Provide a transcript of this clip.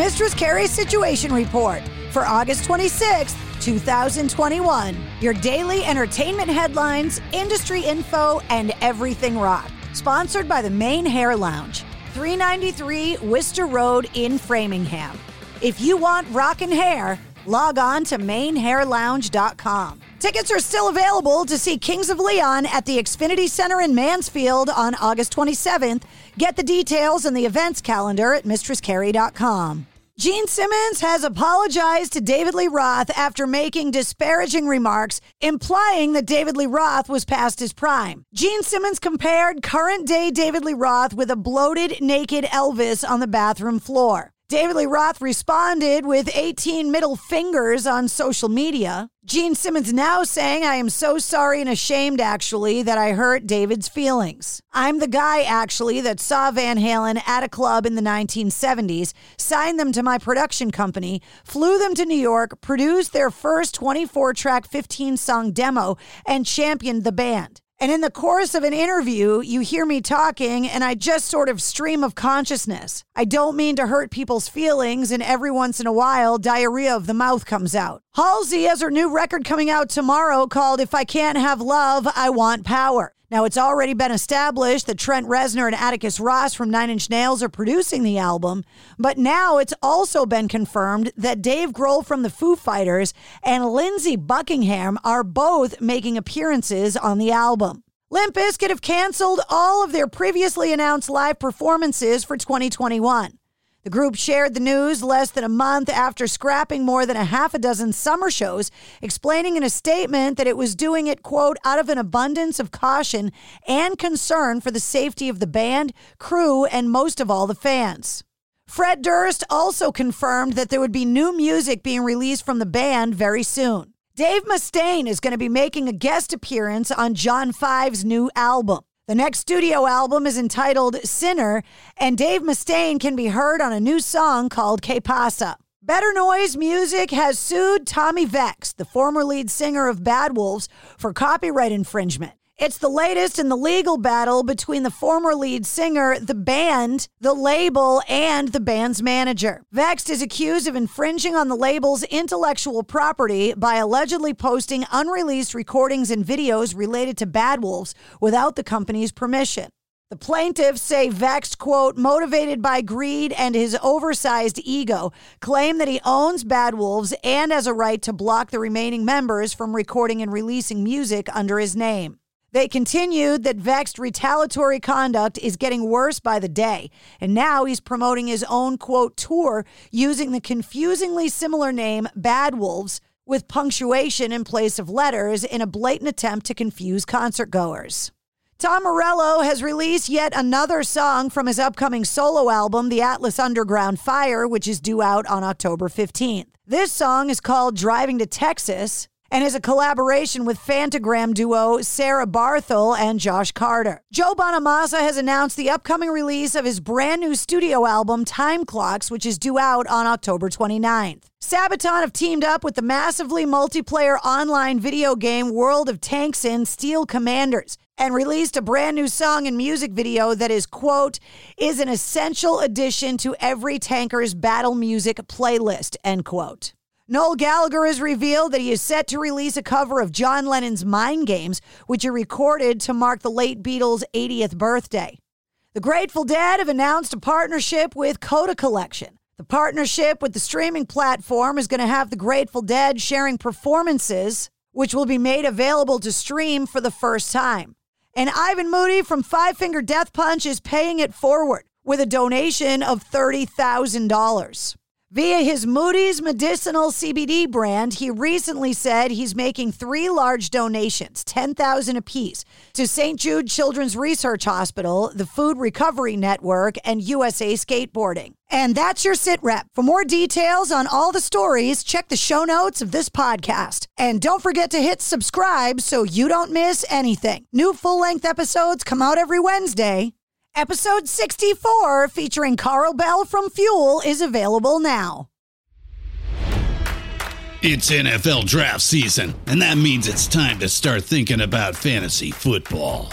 Mistress Carrie Situation Report for August 26th, 2021. Your daily entertainment headlines, industry info, and everything rock. Sponsored by the Main Hair Lounge, 393 Worcester Road in Framingham. If you want rockin' hair, log on to mainhairlounge.com. Tickets are still available to see Kings of Leon at the Xfinity Center in Mansfield on August 27th. Get the details and the events calendar at mistresscarrie.com. Gene Simmons has apologized to David Lee Roth after making disparaging remarks implying that David Lee Roth was past his prime. Gene Simmons compared current day David Lee Roth with a bloated, naked Elvis on the bathroom floor. David Lee Roth responded with 18 middle fingers on social media. Gene Simmons now saying, I am so sorry and ashamed, actually, that I hurt David's feelings. I'm the guy, actually, that saw Van Halen at a club in the 1970s, signed them to my production company, flew them to New York, produced their first 24 track, 15 song demo, and championed the band. And in the course of an interview, you hear me talking, and I just sort of stream of consciousness. I don't mean to hurt people's feelings, and every once in a while, diarrhea of the mouth comes out. Halsey has her new record coming out tomorrow called If I Can't Have Love, I Want Power. Now, it's already been established that Trent Reznor and Atticus Ross from Nine Inch Nails are producing the album, but now it's also been confirmed that Dave Grohl from the Foo Fighters and Lindsey Buckingham are both making appearances on the album. Limp Bizkit have canceled all of their previously announced live performances for 2021. The group shared the news less than a month after scrapping more than a half a dozen summer shows, explaining in a statement that it was doing it, quote, out of an abundance of caution and concern for the safety of the band, crew, and most of all, the fans. Fred Durst also confirmed that there would be new music being released from the band very soon. Dave Mustaine is going to be making a guest appearance on John 5's new album. The next studio album is entitled Sinner, and Dave Mustaine can be heard on a new song called Que Pasa. Better Noise Music has sued Tommy Vext, the former lead singer of Bad Wolves, for copyright infringement. It's the latest in the legal battle between the former lead singer, the band, the label, and the band's manager. Vext is accused of infringing on the label's intellectual property by allegedly posting unreleased recordings and videos related to Bad Wolves without the company's permission. The plaintiffs say Vext, quote, motivated by greed and his oversized ego, claim that he owns Bad Wolves and has a right to block the remaining members from recording and releasing music under his name. They continued that Vext retaliatory conduct is getting worse by the day, and now he's promoting his own quote tour using the confusingly similar name Bad Wolves with punctuation in place of letters in a blatant attempt to confuse concert goers. Tom Morello has released yet another song from his upcoming solo album, The Atlas Underground Fire, which is due out on October 15th. This song is called Driving to Texas, and is a collaboration with Phantogram duo Sarah Barthel and Josh Carter. Joe Bonamassa has announced the upcoming release of his brand new studio album, Time Clocks, which is due out on October 29th. Sabaton have teamed up with the massively multiplayer online video game World of Tanks in Steel Commanders and released a brand new song and music video that is, quote, is an essential addition to every tanker's battle music playlist, end quote. Noel Gallagher has revealed that he is set to release a cover of John Lennon's Mind Games, which he recorded to mark the late Beatles' 80th birthday. The Grateful Dead have announced a partnership with Coda Collection. The partnership with the streaming platform is going to have the Grateful Dead sharing performances, which will be made available to stream for the first time. And Ivan Moody from Five Finger Death Punch is paying it forward with a donation of $30,000. Via his Moody's Medicinal CBD brand, he recently said he's making three large donations, 10,000 apiece, to St. Jude Children's Research Hospital, the Food Recovery Network, and USA Skateboarding. And that's your sit rep. For more details on all the stories, check the show notes of this podcast. And don't forget to hit subscribe so you don't miss anything. New full length episodes come out every Wednesday. Episode 64, featuring Carl Bell from Fuel, is available now. It's NFL draft season, and that means it's time to start thinking about fantasy football.